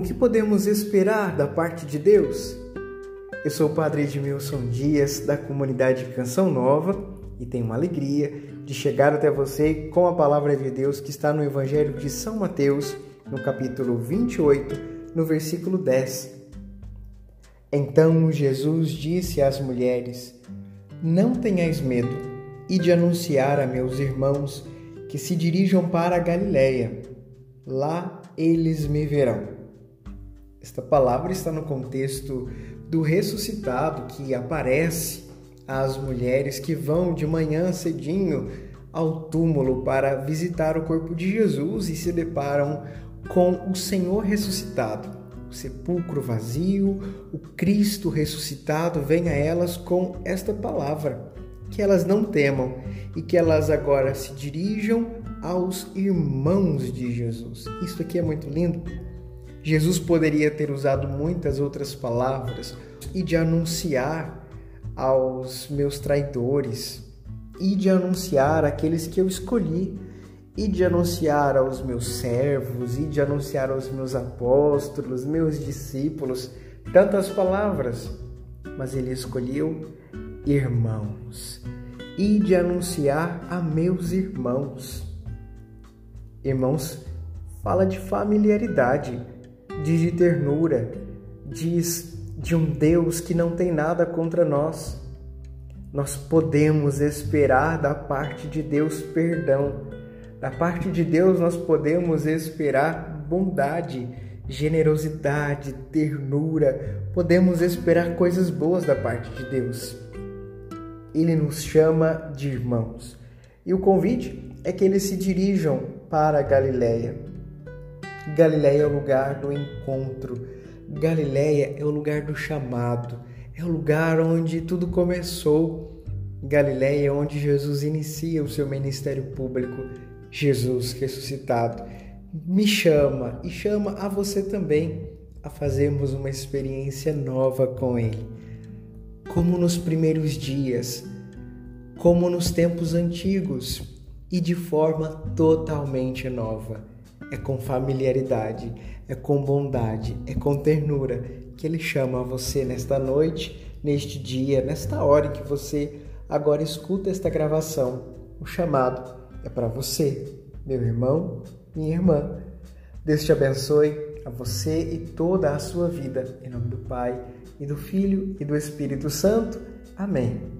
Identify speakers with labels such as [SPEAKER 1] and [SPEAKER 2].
[SPEAKER 1] que podemos esperar da parte de Deus? Eu sou o Padre Edmilson Dias, da comunidade Canção Nova, e tenho uma alegria de chegar até você com a palavra de Deus que está no Evangelho de São Mateus, no capítulo 28, no versículo 10. Então Jesus disse às mulheres: Não tenhais medo, e de anunciar a meus irmãos que se dirijam para a Galiléia. Lá eles me verão. Esta palavra está no contexto do ressuscitado que aparece às mulheres que vão de manhã cedinho ao túmulo para visitar o corpo de Jesus e se deparam com o Senhor ressuscitado. O sepulcro vazio, o Cristo ressuscitado vem a elas com esta palavra: que elas não temam e que elas agora se dirijam aos irmãos de Jesus. Isso aqui é muito lindo. Jesus poderia ter usado muitas outras palavras e de anunciar aos meus traidores, e de anunciar aqueles que eu escolhi, e de anunciar aos meus servos, e de anunciar aos meus apóstolos, meus discípulos, tantas palavras, mas ele escolheu irmãos, e de anunciar a meus irmãos. Irmãos, fala de familiaridade, de ternura, diz de um Deus que não tem nada contra nós. Nós podemos esperar da parte de Deus perdão. Da parte de Deus nós podemos esperar bondade, generosidade, ternura. Podemos esperar coisas boas da parte de Deus. Ele nos chama de irmãos. E o convite é que eles se dirijam para Galiléia. Galiléia é o lugar do encontro. Galiléia é o lugar do chamado. É o lugar onde tudo começou. Galiléia é onde Jesus inicia o seu ministério público. Jesus ressuscitado me chama e chama a você também a fazermos uma experiência nova com Ele como nos primeiros dias, como nos tempos antigos e de forma totalmente nova. É com familiaridade, é com bondade, é com ternura que Ele chama você nesta noite, neste dia, nesta hora em que você agora escuta esta gravação. O chamado é para você, meu irmão, minha irmã. Deus te abençoe a você e toda a sua vida. Em nome do Pai, e do Filho e do Espírito Santo. Amém.